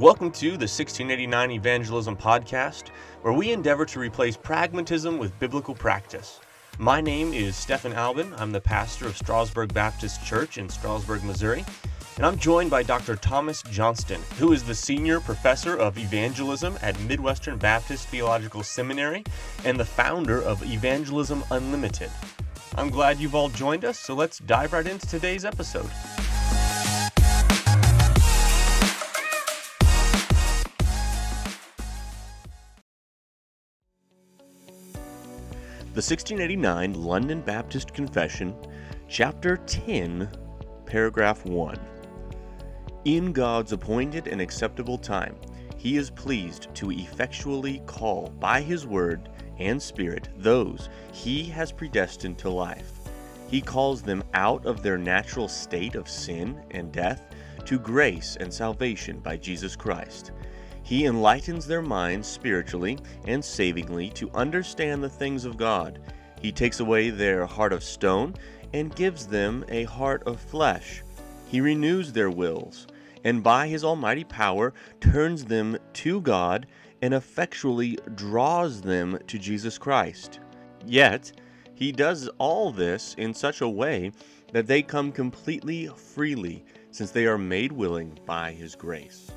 Welcome to the 1689 Evangelism Podcast, where we endeavor to replace pragmatism with biblical practice. My name is Stephan Albin. I'm the pastor of Strasburg Baptist Church in Strasburg, Missouri, and I'm joined by Dr. Thomas Johnston, who is the senior professor of evangelism at Midwestern Baptist Theological Seminary and the founder of Evangelism Unlimited. I'm glad you've all joined us, so let's dive right into today's episode. The 1689 London Baptist Confession, Chapter 10, Paragraph 1. In God's appointed and acceptable time, He is pleased to effectually call by His word and Spirit those He has predestined to life. He calls them out of their natural state of sin and death to grace and salvation by Jesus Christ he enlightens their minds spiritually and savingly to understand the things of God. He takes away their heart of stone and gives them a heart of flesh. He renews their wills, and by his almighty power turns them to God and effectually draws them to Jesus Christ. Yet, he does all this in such a way that they come completely freely, since they are made willing by his grace.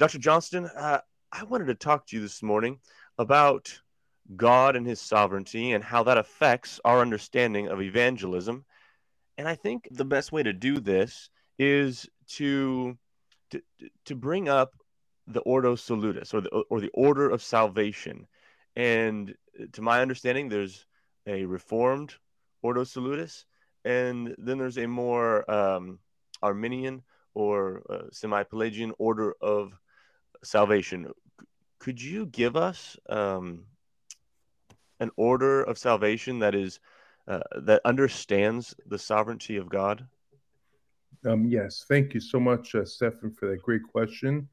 Dr. Johnston, uh, I wanted to talk to you this morning about God and his sovereignty and how that affects our understanding of evangelism. And I think the best way to do this is to to, to bring up the Ordo Salutis or the or the order of salvation. And to my understanding, there's a reformed Ordo Salutis, and then there's a more um, Arminian or uh, semi-Pelagian order of salvation. Could you give us um, an order of salvation that is uh, that understands the sovereignty of God? Um, yes, thank you so much, uh, Stephan, for that great question.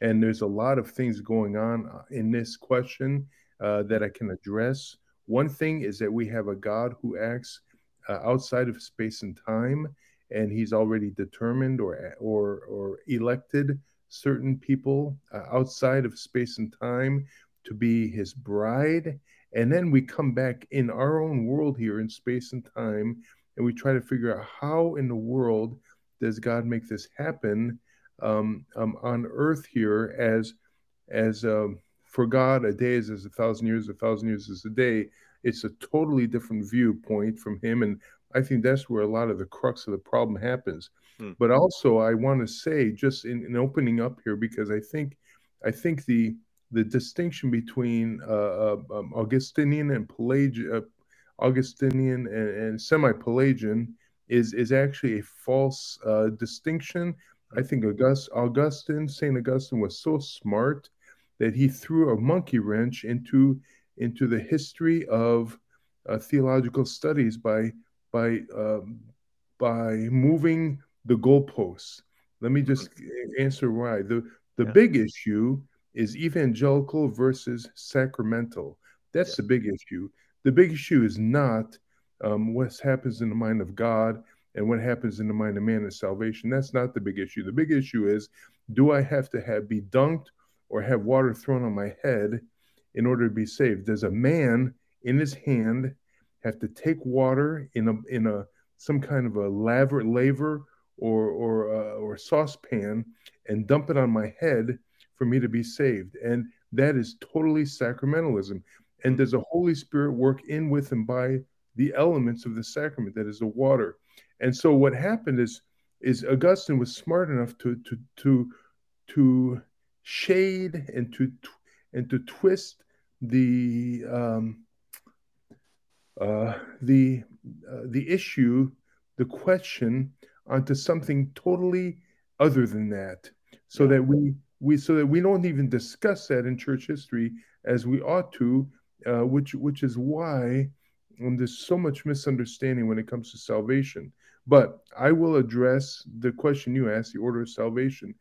And there's a lot of things going on uh, in this question uh, that I can address. One thing is that we have a God who acts uh, outside of space and time, and He's already determined or or or elected certain people uh, outside of space and time to be his bride. And then we come back in our own world here in space and time, and we try to figure out how in the world does God make this happen um, um, on earth here as as um, for God a day is as a thousand years, a thousand years is a day. It's a totally different viewpoint from him, and I think that's where a lot of the crux of the problem happens. Hmm. But also, I want to say, just in, in, opening up here, because I think, I think the the distinction between uh, uh, um, Augustinian and Pelagian, uh, Augustinian and, and semi-Pelagian is is actually a false uh, distinction. I think August, Augustine, Saint Augustine, was so smart that he threw a monkey wrench into into the history of uh, theological studies by by um, by moving the goalposts. Let me just answer why. The the yeah. big issue is evangelical versus sacramental. That's yeah. the big issue. The big issue is not um, what happens in the mind of God and what happens in the mind of man is salvation. That's not the big issue. The big issue is do I have to have be dunked or have water thrown on my head in order to be saved? Does a man in his hand have to take water in a in a some kind of a laver laver or or uh, or saucepan and dump it on my head for me to be saved. And that is totally sacramentalism. And does the holy spirit work in with and by the elements of the sacrament that is the water? And so what happened is is augustine was smart enough to to to to shade and to and to twist the um, uh, the uh, the issue, the question, onto something totally other than that, so that we we so that we don't even discuss that in church history as we ought to, uh, which which is why um, there's so much misunderstanding when it comes to salvation. But I will address the question you asked, the order of salvation.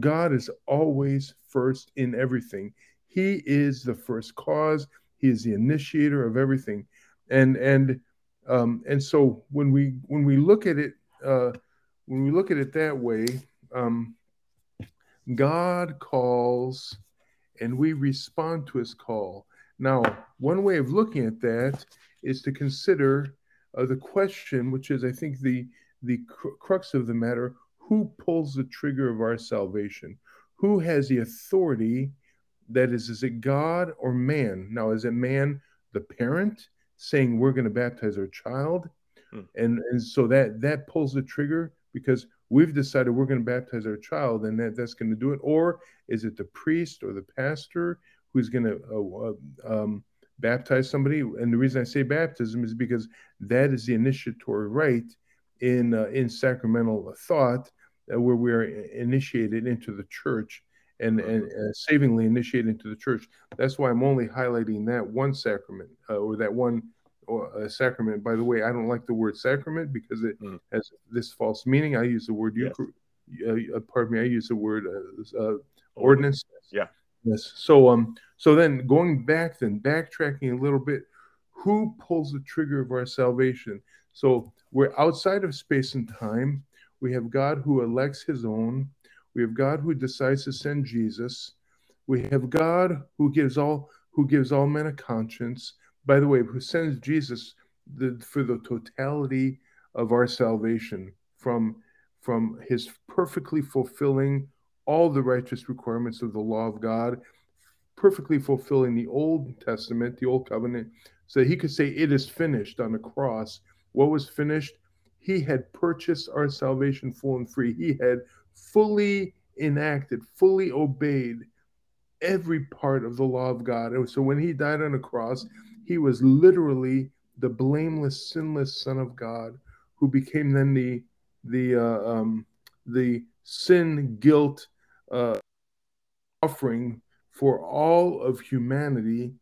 God is always first in everything. He is the first cause. He is the initiator of everything and and um, and so when we when we look at it uh, when we look at it that way, um, God calls and we respond to his call. Now, one way of looking at that is to consider uh, the question, which is, I think, the the cr- crux of the matter: who pulls the trigger of our salvation? Who has the authority? That is, is it God or man? Now, is it man, the parent, saying we're going to baptize our child, hmm. and and so that that pulls the trigger because we've decided we're going to baptize our child, and that that's going to do it, or is it the priest or the pastor who's going to uh, um, baptize somebody. And the reason I say baptism is because that is the initiatory rite in uh, in sacramental thought, uh, where we are initiated into the church and and uh, savingly initiated into the church. That's why I'm only highlighting that one sacrament uh, or that one uh, sacrament. By the way, I don't like the word sacrament because it mm. has this false meaning. I use the word yes. Uh, pardon me. I use the word ordinance. Yeah. Yes. So um so then going back then backtracking a little bit, who pulls the trigger of our salvation? So we're outside of space and time. We have God who elects his own. We have God who decides to send Jesus. We have God who gives all who gives all men a conscience. By the way, who sends Jesus the, for the totality of our salvation from from his perfectly fulfilling all the righteous requirements of the law of God, perfectly fulfilling the Old Testament, the Old Covenant, so he could say, It is finished on the cross. What was finished? He had purchased our salvation full and free. He had fully enacted, fully obeyed every part of the law of God. And so when he died on the cross, he was literally the blameless, sinless Son of God, who became then the the uh, um, the sin, guilt, uh, offering for all of humanity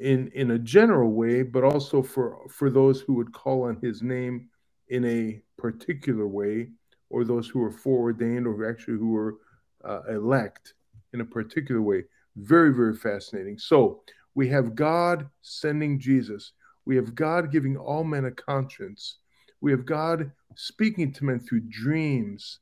in in a general way, but also for for those who would call on His name in a particular way, or those who are foreordained, or actually who were uh, elect in a particular way. Very very fascinating. So we have God sending Jesus. We have God giving all men a conscience. We have God speaking to men through dreams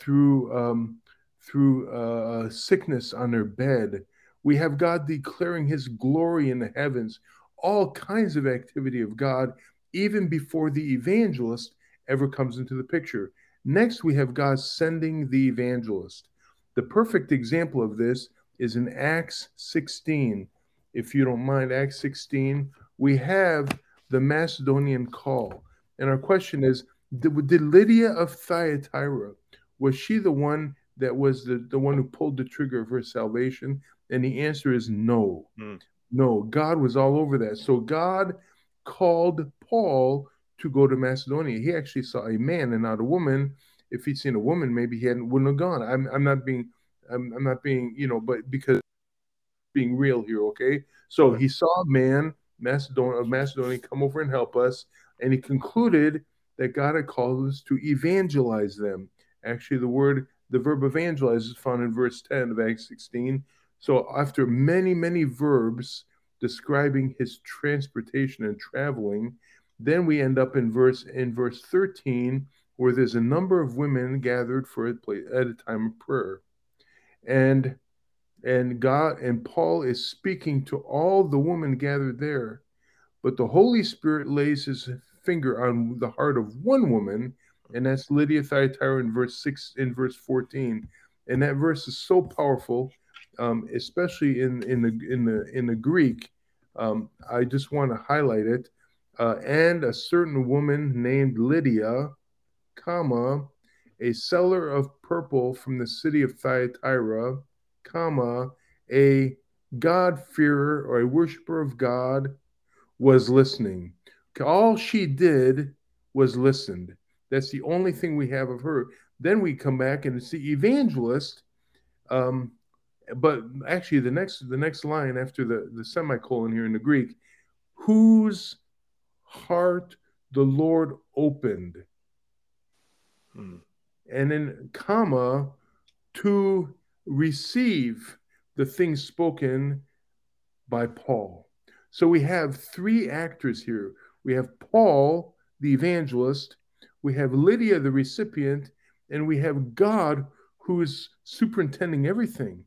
through um, through uh, sickness on their bed. We have God declaring His glory in the heavens. All kinds of activity of God, even before the evangelist ever comes into the picture. Next, we have God sending the evangelist. The perfect example of this is in Acts 16. If you don't mind, Acts 16, we have the Macedonian call. And our question is Did, did Lydia of Thyatira was she the one that was the, the one who pulled the trigger of her salvation? And the answer is no. Mm. No, God was all over that. So God called Paul to go to Macedonia. He actually saw a man and not a woman. If he'd seen a woman, maybe he hadn't wouldn't have gone. I'm I'm not being I'm, I'm not being, you know, but because being real here, okay? So he saw a man, Macedonia, Macedonia, come over and help us, and he concluded that God had called us to evangelize them. Actually, the word, the verb evangelize is found in verse 10 of Acts 16. So, after many, many verbs describing his transportation and traveling, then we end up in verse in verse 13, where there's a number of women gathered for a place at a time of prayer. And and God and Paul is speaking to all the women gathered there, but the Holy Spirit lays his finger on the heart of one woman and that's Lydia Thyatira in verse six in verse fourteen, and that verse is so powerful, um, especially in in the in the in the Greek. Um, I just want to highlight it. Uh, and a certain woman named Lydia, comma, a seller of purple from the city of Thyatira, comma, a God-fearer or a worshiper of God, was listening. All she did was listened. That's the only thing we have of her. Then we come back and see evangelist. Um, but actually, the next the next line after the the semicolon here in the Greek, whose heart the Lord opened, hmm. and then comma to receive the things spoken by Paul. So we have three actors here. We have Paul, the evangelist, we have Lydia, the recipient, and we have God who is superintending everything.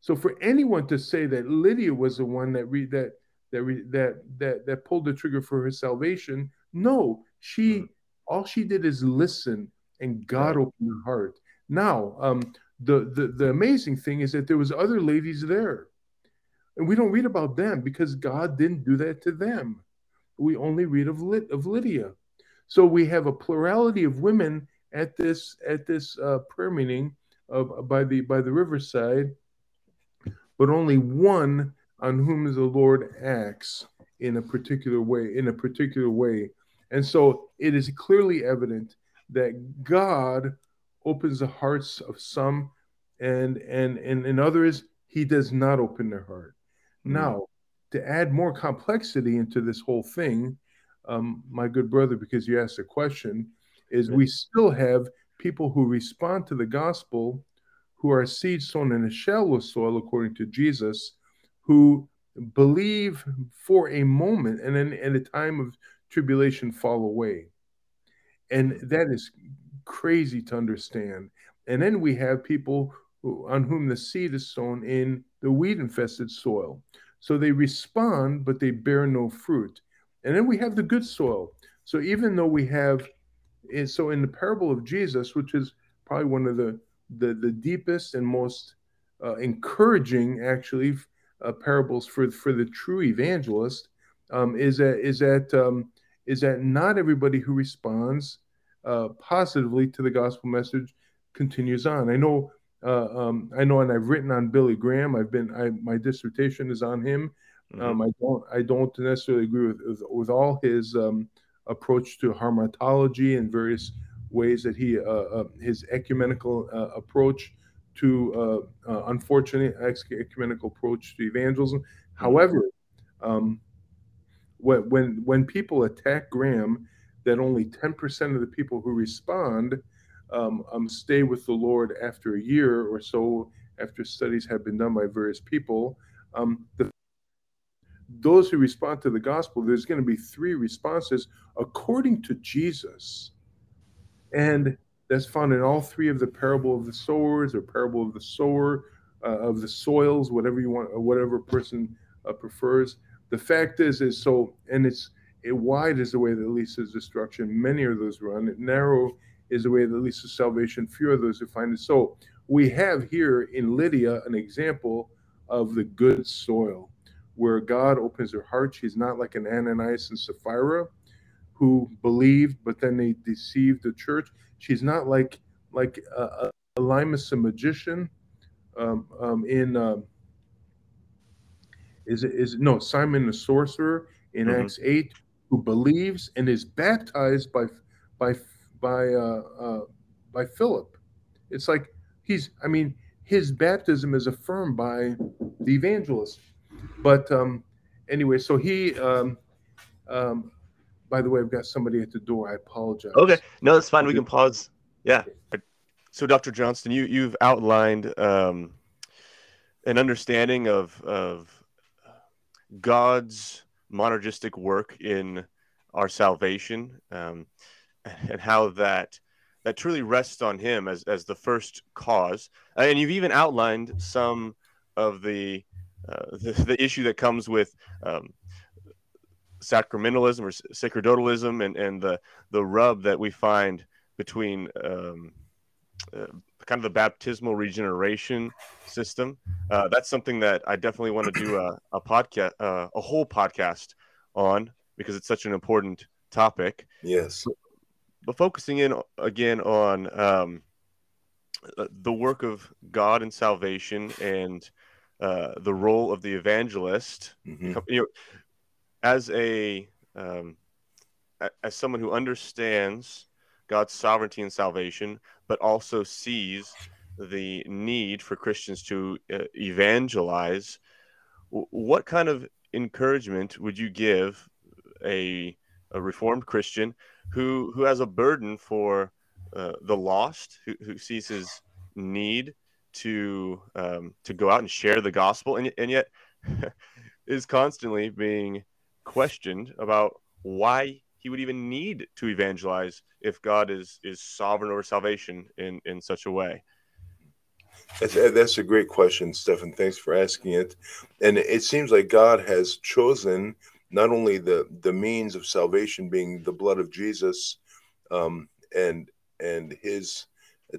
So for anyone to say that Lydia was the one that re- that that re- that that that pulled the trigger for her salvation, no, she mm. all she did is listen, and God opened her heart. Now, um, the, the the amazing thing is that there was other ladies there, and we don't read about them because God didn't do that to them. We only read of Lit- of Lydia. So we have a plurality of women at this at this uh, prayer meeting of, by the by the riverside, but only one on whom the Lord acts in a particular way, in a particular way. And so it is clearly evident that God opens the hearts of some and and and in others he does not open their heart. Mm-hmm. Now, to add more complexity into this whole thing, um, my good brother, because you asked a question, is we still have people who respond to the gospel who are seed sown in a shallow soil, according to Jesus, who believe for a moment and then in a time of tribulation fall away. And that is crazy to understand. And then we have people who, on whom the seed is sown in the weed infested soil. So they respond, but they bear no fruit. And then we have the good soil. So even though we have, so in the parable of Jesus, which is probably one of the the, the deepest and most uh, encouraging, actually, uh, parables for for the true evangelist um, is that is that um, is that not everybody who responds uh, positively to the gospel message continues on. I know, uh, um, I know, and I've written on Billy Graham. I've been, I, my dissertation is on him. Mm-hmm. Um, I don't, I don't necessarily agree with with, with all his um, approach to hamartology and various ways that he, uh, uh, his ecumenical uh, approach to, uh, uh, unfortunate ecumenical approach to evangelism. Mm-hmm. However, um, when when when people attack Graham that only 10% of the people who respond um, um, stay with the Lord after a year or so after studies have been done by various people. Um, the, those who respond to the gospel, there's going to be three responses according to Jesus. And that's found in all three of the parable of the sowers or parable of the sower, uh, of the soils, whatever you want, or whatever person uh, prefers. The fact is, is so, and it's it, wide is the way that leads to destruction. Many are those who run. Narrow is the way that leads to salvation. Few are those who find it. So we have here in Lydia an example of the good soil where God opens her heart. She's not like an Ananias and Sapphira who believed, but then they deceived the church. She's not like like a Elymas, a magician, um, um, in um, is it is no Simon the sorcerer in mm-hmm. Acts eight, who believes and is baptized by by by uh, uh, by Philip. It's like he's I mean his baptism is affirmed by the evangelist. But um, anyway, so he um, um, by the way, I've got somebody at the door. I apologize. Okay, no, that's fine. We can pause. Yeah. So, Dr. Johnston, you you've outlined um, an understanding of of God's monergistic work in our salvation um, and how that that truly rests on him as, as the first cause. And you've even outlined some of the uh, the, the, issue that comes with um, sacramentalism or sacerdotalism and, and the the rub that we find between um, uh, kind of the baptismal regeneration system. Uh, that's something that I definitely want to do a, a podcast, uh, a whole podcast on because it's such an important topic. Yes. But focusing in again on um, uh, the work of God and salvation and uh, the role of the evangelist, mm-hmm. you know, as a um, as someone who understands God's sovereignty and salvation, but also sees the need for Christians to uh, evangelize. What kind of encouragement would you give a, a reformed Christian who who has a burden for uh, the lost, who, who sees his need to um, to go out and share the gospel, and, and yet is constantly being questioned about why he would even need to evangelize if God is is sovereign over salvation in in such a way? That's, that's a great question, Stephan. Thanks for asking it. And it seems like God has chosen not only the the means of salvation being the blood of Jesus um, and and his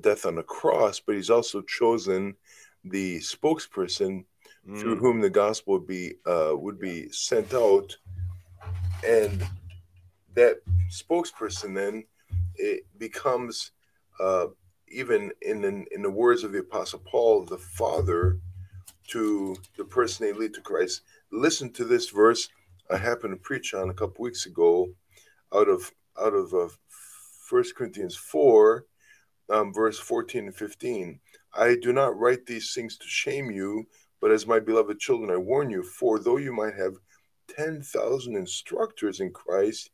death on the cross, but he's also chosen the spokesperson mm. through whom the gospel would be uh, would be sent out, and that spokesperson then it becomes uh, even in the, in the words of the apostle Paul, the father to the person they lead to Christ. Listen to this verse I happened to preach on a couple weeks ago, out of out of uh, First Corinthians four, um, verse fourteen and fifteen. I do not write these things to shame you, but as my beloved children, I warn you. For though you might have ten thousand instructors in Christ,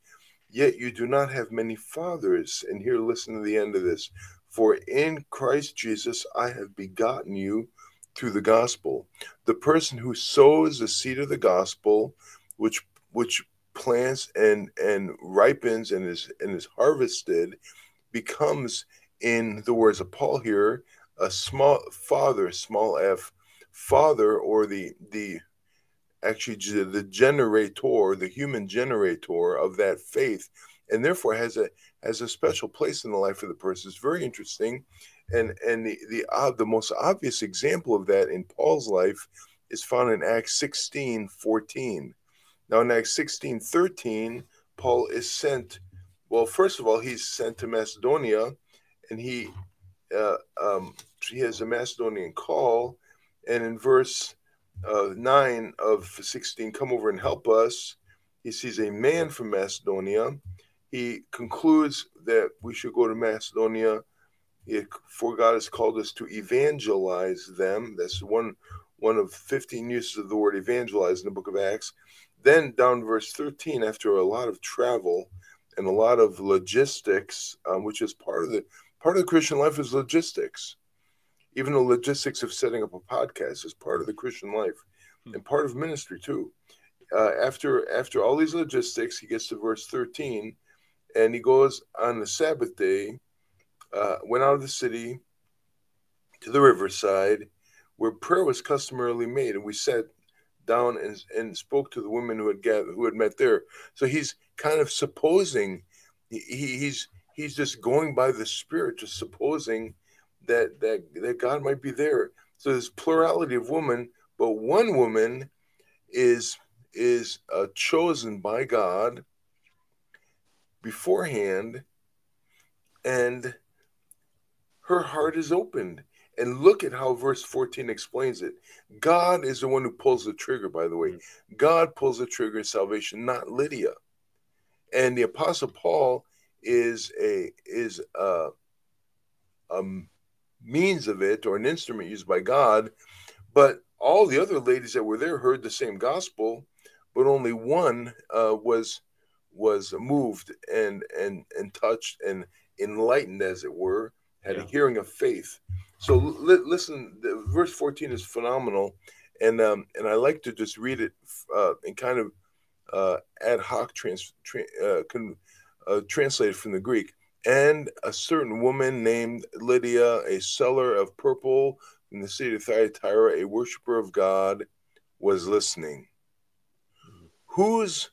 yet you do not have many fathers. And here, listen to the end of this. For in Christ Jesus I have begotten you through the gospel. The person who sows the seed of the gospel, which which plants and and ripens and is and is harvested, becomes, in the words of Paul here, a small father, small f, father, or the the actually the generator, the human generator of that faith, and therefore has a has a special place in the life of the person. It's very interesting, and and the the uh, the most obvious example of that in Paul's life is found in Acts 16, 14. Now in Acts 16, 13, Paul is sent. Well, first of all, he's sent to Macedonia, and he uh, um, he has a Macedonian call, and in verse uh, 9 of 16, come over and help us. He sees a man from Macedonia. He concludes that we should go to Macedonia, for God has called us to evangelize them. That's one one of 15 uses of the word evangelize in the book of Acts. Then down verse 13, after a lot of travel and a lot of logistics, um, which is part of the part of the Christian life is logistics even the logistics of setting up a podcast is part of the Christian life hmm. and part of ministry too. Uh, after after all these logistics, he gets to verse 13, and he goes on the Sabbath day, uh, went out of the city to the riverside, where prayer was customarily made, and we sat down and, and spoke to the women who had gathered, who had met there. So he's kind of supposing he, he's he's just going by the Spirit, just supposing that that that God might be there. So there's plurality of women, but one woman is is uh, chosen by God beforehand, and her heart is opened. And look at how verse 14 explains it. God is the one who pulls the trigger, by the way. Mm-hmm. God pulls the trigger in salvation, not Lydia. And the apostle Paul is a is a, um means of it or an instrument used by God. But all the other ladies that were there heard the same gospel, but only one uh, was was moved and and and touched and enlightened, as it were, had yeah. a hearing of faith. So li- listen, the, verse fourteen is phenomenal, and um, and I like to just read it uh, and kind of uh, ad hoc trans, tra- uh, con, uh, translated from the Greek and a certain woman named Lydia, a seller of purple in the city of Thyatira, a worshiper of God, was listening. Whose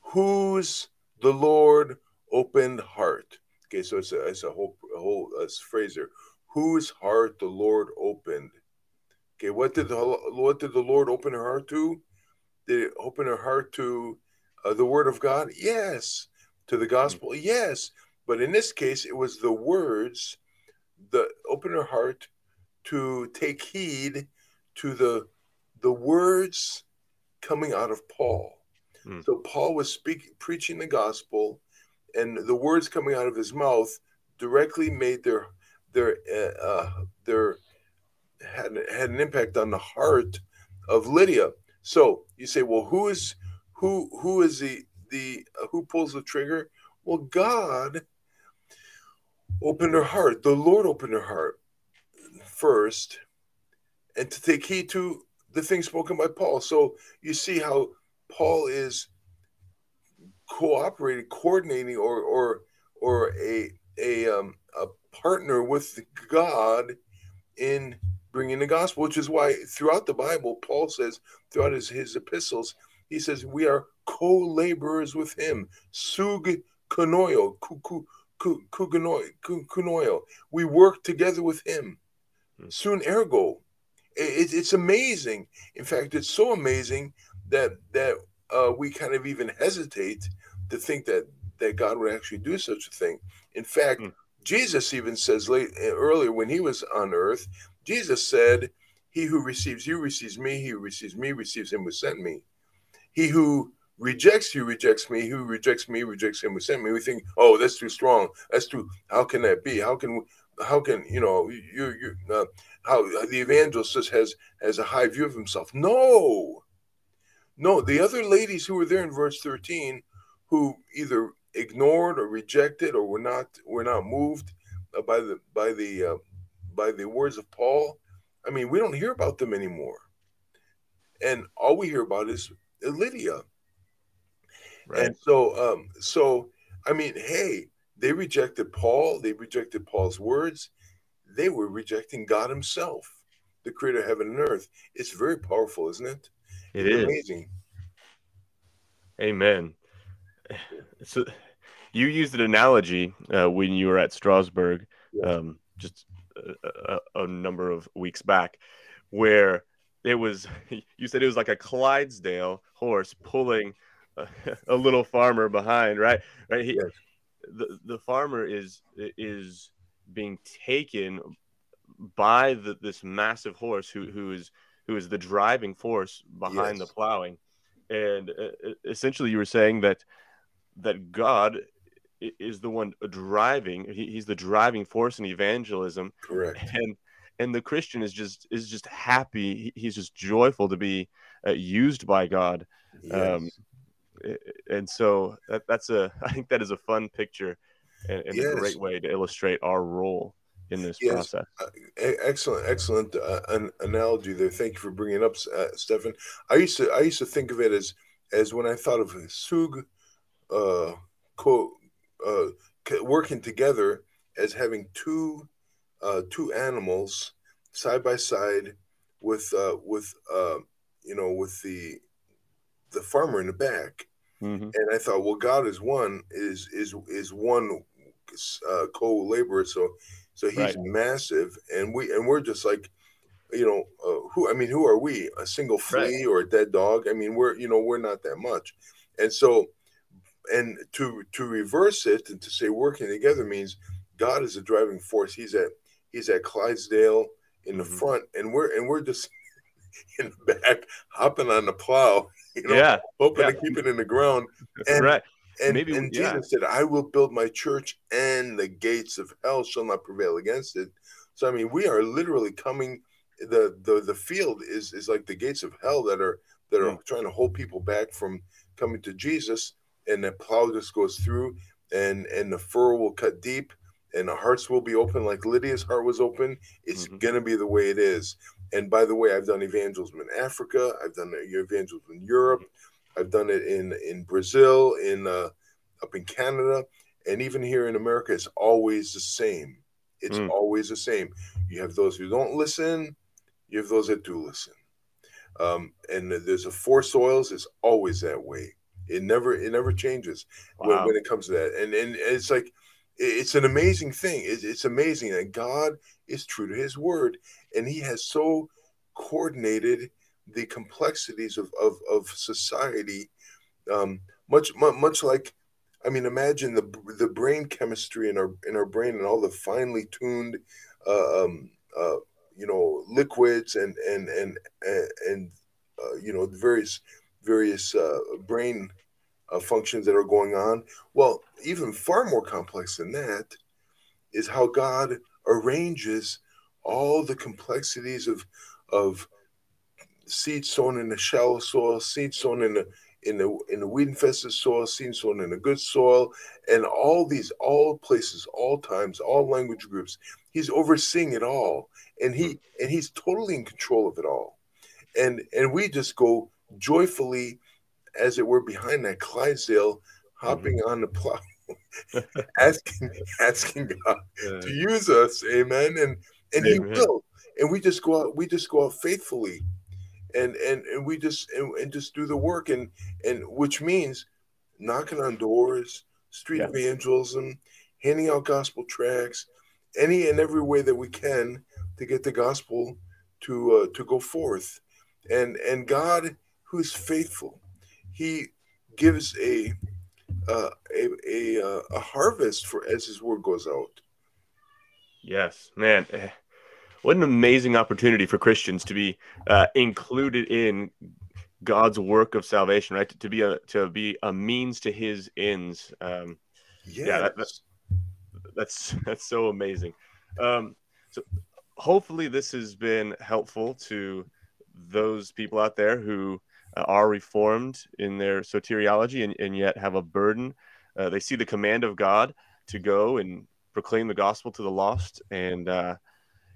whose the Lord opened heart. Okay, so it's a, it's a whole a whole a phrase there. Whose heart the Lord opened. Okay, what did the what did the Lord open her heart to? Did it open her heart to uh, the Word of God? Yes to the gospel? Mm-hmm. Yes. But in this case, it was the words that open her heart to take heed to the the words coming out of Paul. Mm. So Paul was speaking, preaching the gospel, and the words coming out of his mouth directly made their their uh, uh their had had an impact on the heart of Lydia. So you say, well, who is who who is the the uh, who pulls the trigger? Well, God opened her heart. The Lord opened her heart first, and to take heed to the things spoken by Paul. So you see how Paul is cooperating, coordinating, or or or a a um, a partner with God in bringing the gospel, which is why throughout the Bible, Paul says, throughout his, his epistles, he says, we are co laborers with him. Sug kunoio, kunoio. We work together with him. Hmm. Soon ergo. It, it's amazing. In fact, it's so amazing that that uh, we kind of even hesitate to think that that God would actually do such a thing. In fact, mm. Jesus even says late earlier when he was on earth, Jesus said, He who receives you receives me, he who receives me receives him who sent me. He who rejects you rejects me, who rejects me rejects him who sent me. We think, oh, that's too strong. That's too, how can that be? How can, how can, you know, you, you, uh, how the evangelist just has, has a high view of himself. No, no, the other ladies who were there in verse 13 who either ignored or rejected or were not were not moved by the by the uh, by the words of Paul, I mean, we don't hear about them anymore. And all we hear about is Lydia. Right. And so, um, so I mean, hey, they rejected Paul. They rejected Paul's words. They were rejecting God Himself, the Creator of heaven and earth. It's very powerful, isn't it? It it's is. amazing. Amen. So, you used an analogy uh, when you were at Strasburg. Yeah. Um, just a, a, number of weeks back, where it was you said it was like a Clydesdale horse pulling a, little farmer behind, right? Right. He, yes. The the farmer is is being taken by the, this massive horse who who is who is the driving force behind yes. the plowing, and uh, essentially you were saying that that God is the one driving. He, he's the driving force in evangelism. Correct. And and the Christian is just is just happy. He's just joyful to be uh, used by God. Yes. Um, and so that, that's a I think that is a fun picture and, and yes. a great way to illustrate our role in this yes. process. Uh, excellent, excellent uh, an analogy there. Thank you for bringing up, uh, Stephan. I used to I used to think of it as as when I thought of sug, uh, quote uh, working together as having two uh, two animals side by side with uh, with uh, you know with the the farmer in the back. Mm-hmm. And I thought, well, God is one is is is one uh, co-laborer, so so he's right. massive, and we and we're just like, you know, uh, who I mean, who are we? A single flea right. or a dead dog? I mean, we're you know we're not that much, and so and to to reverse it and to say working together means God is a driving force. He's at he's at Clydesdale in the mm-hmm. front, and we're and we're just in the back hopping on the plow, you know, yeah. hoping yeah. to keep it in the ground. And, right. And, Maybe, and Jesus said, I will build my church and the gates of hell shall not prevail against it. So I mean, we are literally coming the the the field is is like the gates of hell that are that are mm. trying to hold people back from coming to Jesus and the plow just goes through and and the furrow will cut deep and the hearts will be open like Lydia's heart was open. It's mm-hmm. gonna be the way it is. And by the way, I've done evangelism in Africa. I've done evangelism in Europe. I've done it in in Brazil, in uh, up in Canada, and even here in America. It's always the same. It's mm. always the same. You have those who don't listen. You have those that do listen. Um, and there's a four soils. It's always that way. It never it never changes wow. when, when, it comes to that. And and it's like it's an amazing thing. It's, it's amazing that God is true to His word, and He has so coordinated the complexities of of, of society, um, much much like. I mean, imagine the the brain chemistry in our in our brain and all the finely tuned, uh, um, uh, you know, liquids and and and and, and uh, you know various various uh, brain uh, functions that are going on. Well, even far more complex than that is how God arranges all the complexities of of seed sown in the shallow soil, seed sown in the in the in the weed infested soil, seed sown in the good soil, and all these all places, all times, all language groups. He's overseeing it all, and he and he's totally in control of it all, and and we just go joyfully as it were behind that Clydesdale, hopping mm-hmm. on the plow, asking asking God yeah. to use us, Amen. And and Amen. He will, and we just go out, we just go out faithfully, and and and we just and, and just do the work, and and which means knocking on doors, street evangelism, handing out gospel tracts, any and every way that we can to get the gospel to uh, to go forth, and and God who is faithful, He gives a uh, a a, uh, a harvest for as His word goes out. Yes, man. Eh, what an amazing opportunity for Christians to be uh, included in God's work of salvation, right? To, to, be a to be a means to His ends. Um, yes. Yeah, that, that's that's that's so amazing. Um, so hopefully this has been helpful to those people out there who are reformed in their soteriology and, and yet have a burden. Uh, they see the command of God to go and proclaim the gospel to the lost. And uh,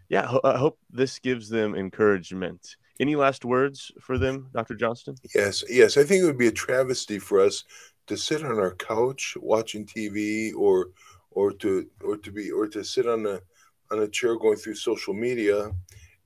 yeah, ho- I hope this gives them encouragement. Any last words for them, Dr. Johnston? Yes, yes. I think it would be a travesty for us to sit on our couch watching TV or or to or to be or to sit on a on a chair going through social media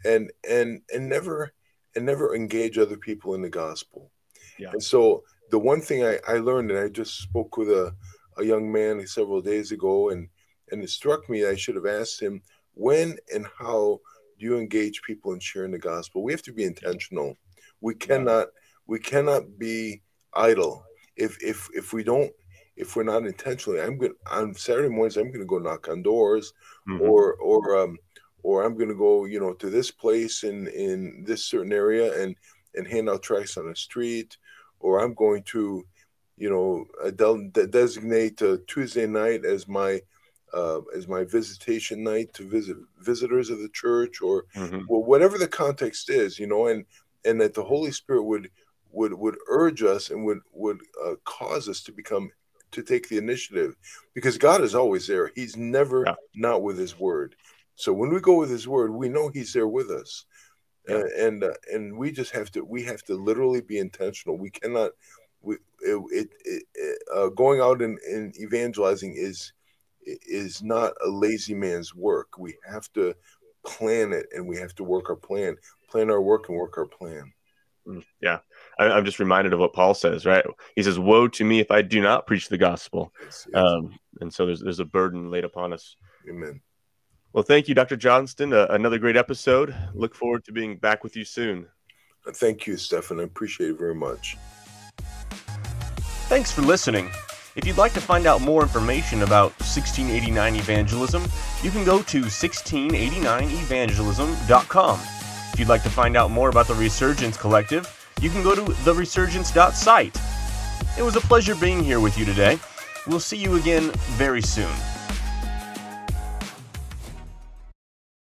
and and and never and never engage other people in the gospel. Yeah. And so the one thing I, I learned, and I just spoke with a, a young man several days ago, and and it struck me I should have asked him when and how do you engage people in sharing the gospel? We have to be intentional. We cannot we cannot be idle. If if if we don't if we're not intentionally, I'm going on Saturday mornings. I'm going to go knock on doors, mm-hmm. or or um, or I'm going to go, you know, to this place in in this certain area and and hand out tracts on the street, or I'm going to, you know, de- designate Tuesday night as my uh, as my visitation night to visit visitors of the church, or mm-hmm. well, whatever the context is, you know, and and that the Holy Spirit would would would urge us and would would uh, cause us to become to take the initiative because God is always there. He's never yeah. not with His word. So when we go with His word, we know He's there with us, yeah. uh, and uh, and we just have to we have to literally be intentional. We cannot. We it, it, it uh, going out and, and evangelizing is is not a lazy man's work. We have to plan it and we have to work our plan, plan our work and work our plan. Mm, yeah. I, am just reminded of what Paul says, right? He says, "Woe to me if I do not preach the gospel." Yes, yes. Um, and so there's there's a burden laid upon us. Amen. Well, thank you, Dr. Johnston. Uh, another great episode. Look forward to being back with you soon. Thank you, Stephan. I appreciate it very much. Thanks for listening. If you'd like to find out more information about 1689 evangelism, you can go to 1689evangelism.com. If you'd like to find out more about the Resurgence Collective, you can go to theresurgence.site. It was a pleasure being here with you today. We'll see you again very soon.